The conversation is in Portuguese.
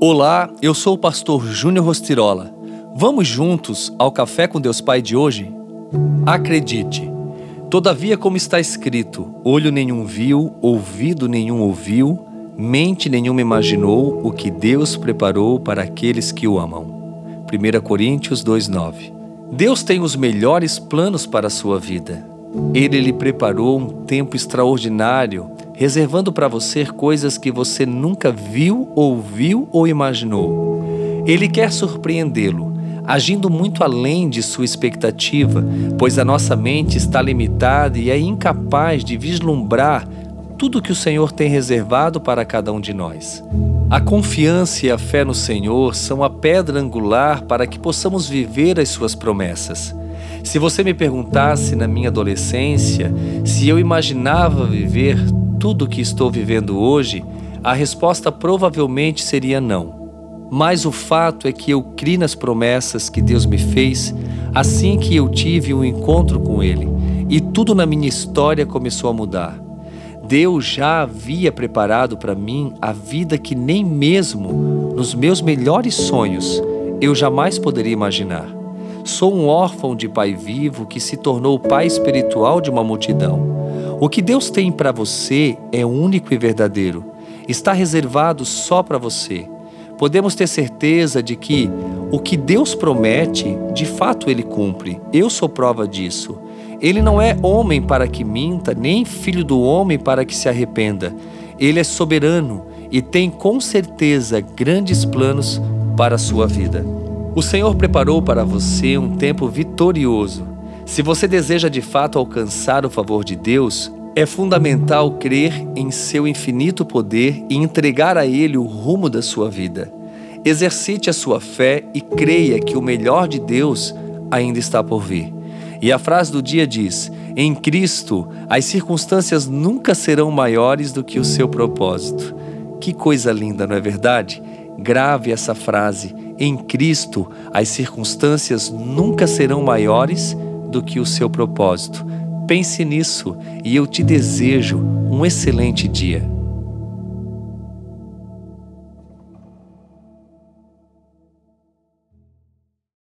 Olá, eu sou o pastor Júnior Rostirola. Vamos juntos ao Café com Deus Pai de hoje? Acredite! Todavia, como está escrito, olho nenhum viu, ouvido nenhum ouviu, mente nenhuma imaginou o que Deus preparou para aqueles que o amam. 1 Coríntios 2,9 Deus tem os melhores planos para a sua vida. Ele lhe preparou um tempo extraordinário reservando para você coisas que você nunca viu, ouviu ou imaginou. Ele quer surpreendê-lo, agindo muito além de sua expectativa, pois a nossa mente está limitada e é incapaz de vislumbrar tudo que o Senhor tem reservado para cada um de nós. A confiança e a fé no Senhor são a pedra angular para que possamos viver as suas promessas. Se você me perguntasse na minha adolescência se eu imaginava viver tudo o que estou vivendo hoje, a resposta provavelmente seria não. Mas o fato é que eu criei nas promessas que Deus me fez assim que eu tive um encontro com Ele, e tudo na minha história começou a mudar. Deus já havia preparado para mim a vida que nem mesmo nos meus melhores sonhos eu jamais poderia imaginar. Sou um órfão de pai vivo que se tornou pai espiritual de uma multidão. O que Deus tem para você é único e verdadeiro. Está reservado só para você. Podemos ter certeza de que o que Deus promete, de fato ele cumpre. Eu sou prova disso. Ele não é homem para que minta, nem filho do homem para que se arrependa. Ele é soberano e tem com certeza grandes planos para a sua vida. O Senhor preparou para você um tempo vitorioso se você deseja de fato alcançar o favor de Deus, é fundamental crer em seu infinito poder e entregar a Ele o rumo da sua vida. Exercite a sua fé e creia que o melhor de Deus ainda está por vir. E a frase do dia diz: Em Cristo, as circunstâncias nunca serão maiores do que o seu propósito. Que coisa linda, não é verdade? Grave essa frase. Em Cristo, as circunstâncias nunca serão maiores do que o seu propósito. Pense nisso e eu te desejo um excelente dia.